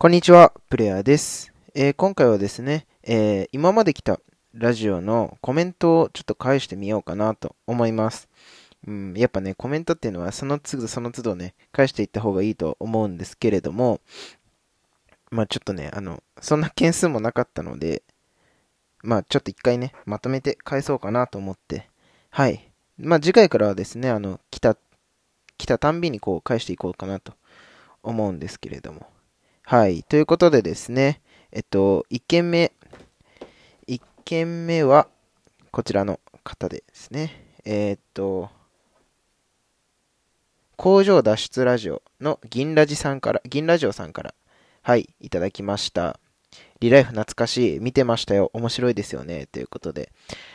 こんにちは、プレイヤーです。えー、今回はですね、えー、今まで来たラジオのコメントをちょっと返してみようかなと思います。うん、やっぱね、コメントっていうのはその都度その都度ね、返していった方がいいと思うんですけれども、まあちょっとね、あの、そんな件数もなかったので、まあちょっと一回ね、まとめて返そうかなと思って、はい。まあ次回からはですね、あの、来た、来たたんびにこう返していこうかなと思うんですけれども。はい。ということでですね、えっと、1件目、1件目は、こちらの方ですね、えー、っと、工場脱出ラジオの銀ラジさんから、銀ラジオさんから、はい、いただきました。リライフ懐かしい。見てましたよ。面白いですよね。ということで。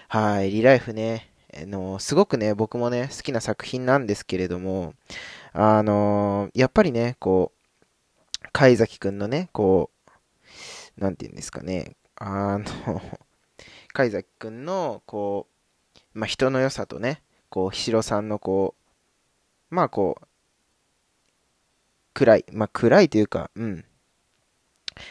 はい、リライフね。あの、すごくね、僕もね、好きな作品なんですけれども、あの、やっぱりね、こう、貝崎くんのね、こう、なんて言うんですかね、あの 貝崎くんの、こう、まあ、人の良さとね、こう、ひしろさんの、こう、まあ、こう、暗い、まあ、暗いというか、うん。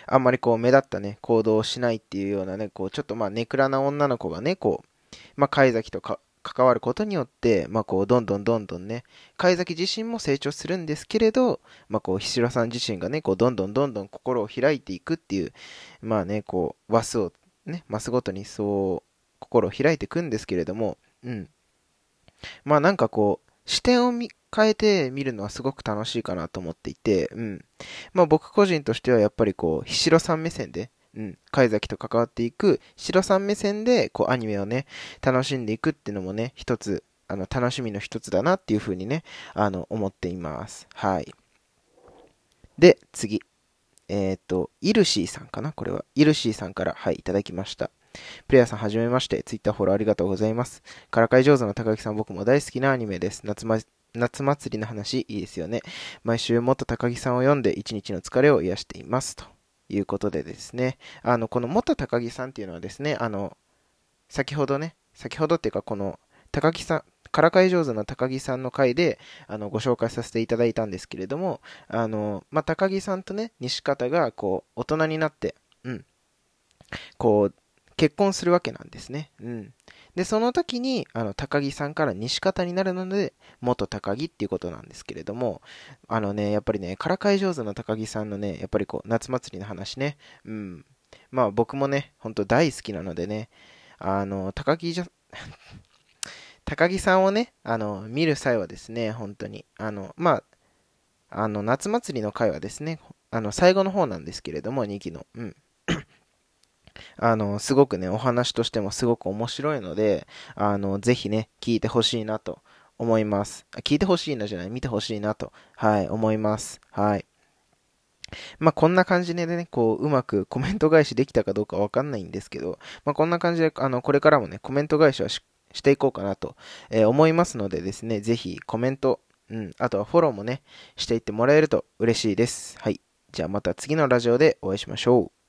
あんまりこう、目立ったね、行動をしないっていうようなね、こう、ちょっとまあ、ネクラな女の子がね、こう、まあ、貝崎とか、関わることによって、まあ、こう、どんどんどんどんね、貝崎自身も成長するんですけれど、まあ、こう、ひしろさん自身がね、こう、どんどんどんどん心を開いていくっていう、まあね、こう、話数をね、マスごとにそう、心を開いていくんですけれども、うん。まあ、なんかこう、視点を変えて見るのはすごく楽しいかなと思っていて、うん。まあ、僕個人としてはやっぱりこう、ひしろさん目線で、うん、貝崎と関わっていく、白さん目線で、こう、アニメをね、楽しんでいくっていうのもね、一つ、あの、楽しみの一つだなっていうふうにね、あの、思っています。はい。で、次。えっ、ー、と、イルシーさんかな？これは。イルシーさんから、はい、いただきました。プレイヤーさんはじめまして。ツイッターフォローありがとうございます。からかい上手の高木さん、僕も大好きなアニメです。夏ま、夏祭りの話、いいですよね。毎週もっと高木さんを読んで、一日の疲れを癒しています。と。いうことでですね、あの、この元高木さんっていうのはですね、あの、先ほどね、先ほどっていうかこの高木さん、からかい上手な高木さんの回で、あの、ご紹介させていただいたんですけれども、あの、まあ、高木さんとね、西方が、こう、大人になって、うん、こう、結婚するわけなんですね。うん。で、その時に、あの、高木さんから西方になるので、元高木っていうことなんですけれども、あのね、やっぱりね、からかい上手な高木さんのね、やっぱりこう、夏祭りの話ね、うん。まあ僕もね、ほんと大好きなのでね、あの、高木じゃ、高木さんをね、あの、見る際はですね、本当に、あの、まあ、あの、夏祭りの回はですね、あの、最後の方なんですけれども、2期の、うん。あの、すごくね、お話としてもすごく面白いので、あの、ぜひね、聞いてほしいなと思います。聞いてほしいなじゃない、見てほしいなと、はい、思います。はい。まあ、こんな感じでね、こう、うまく コメント返しできたかどうかわかんないんですけど、まあ、こんな感じで、あの、これからもね、コメント返しはししていこうかなと、えー、思いますのでですね、ぜひコメント、うん、あとはフォローもね、していってもらえると嬉しいです。はい。じゃあまた次のラジオでお会いしましょう。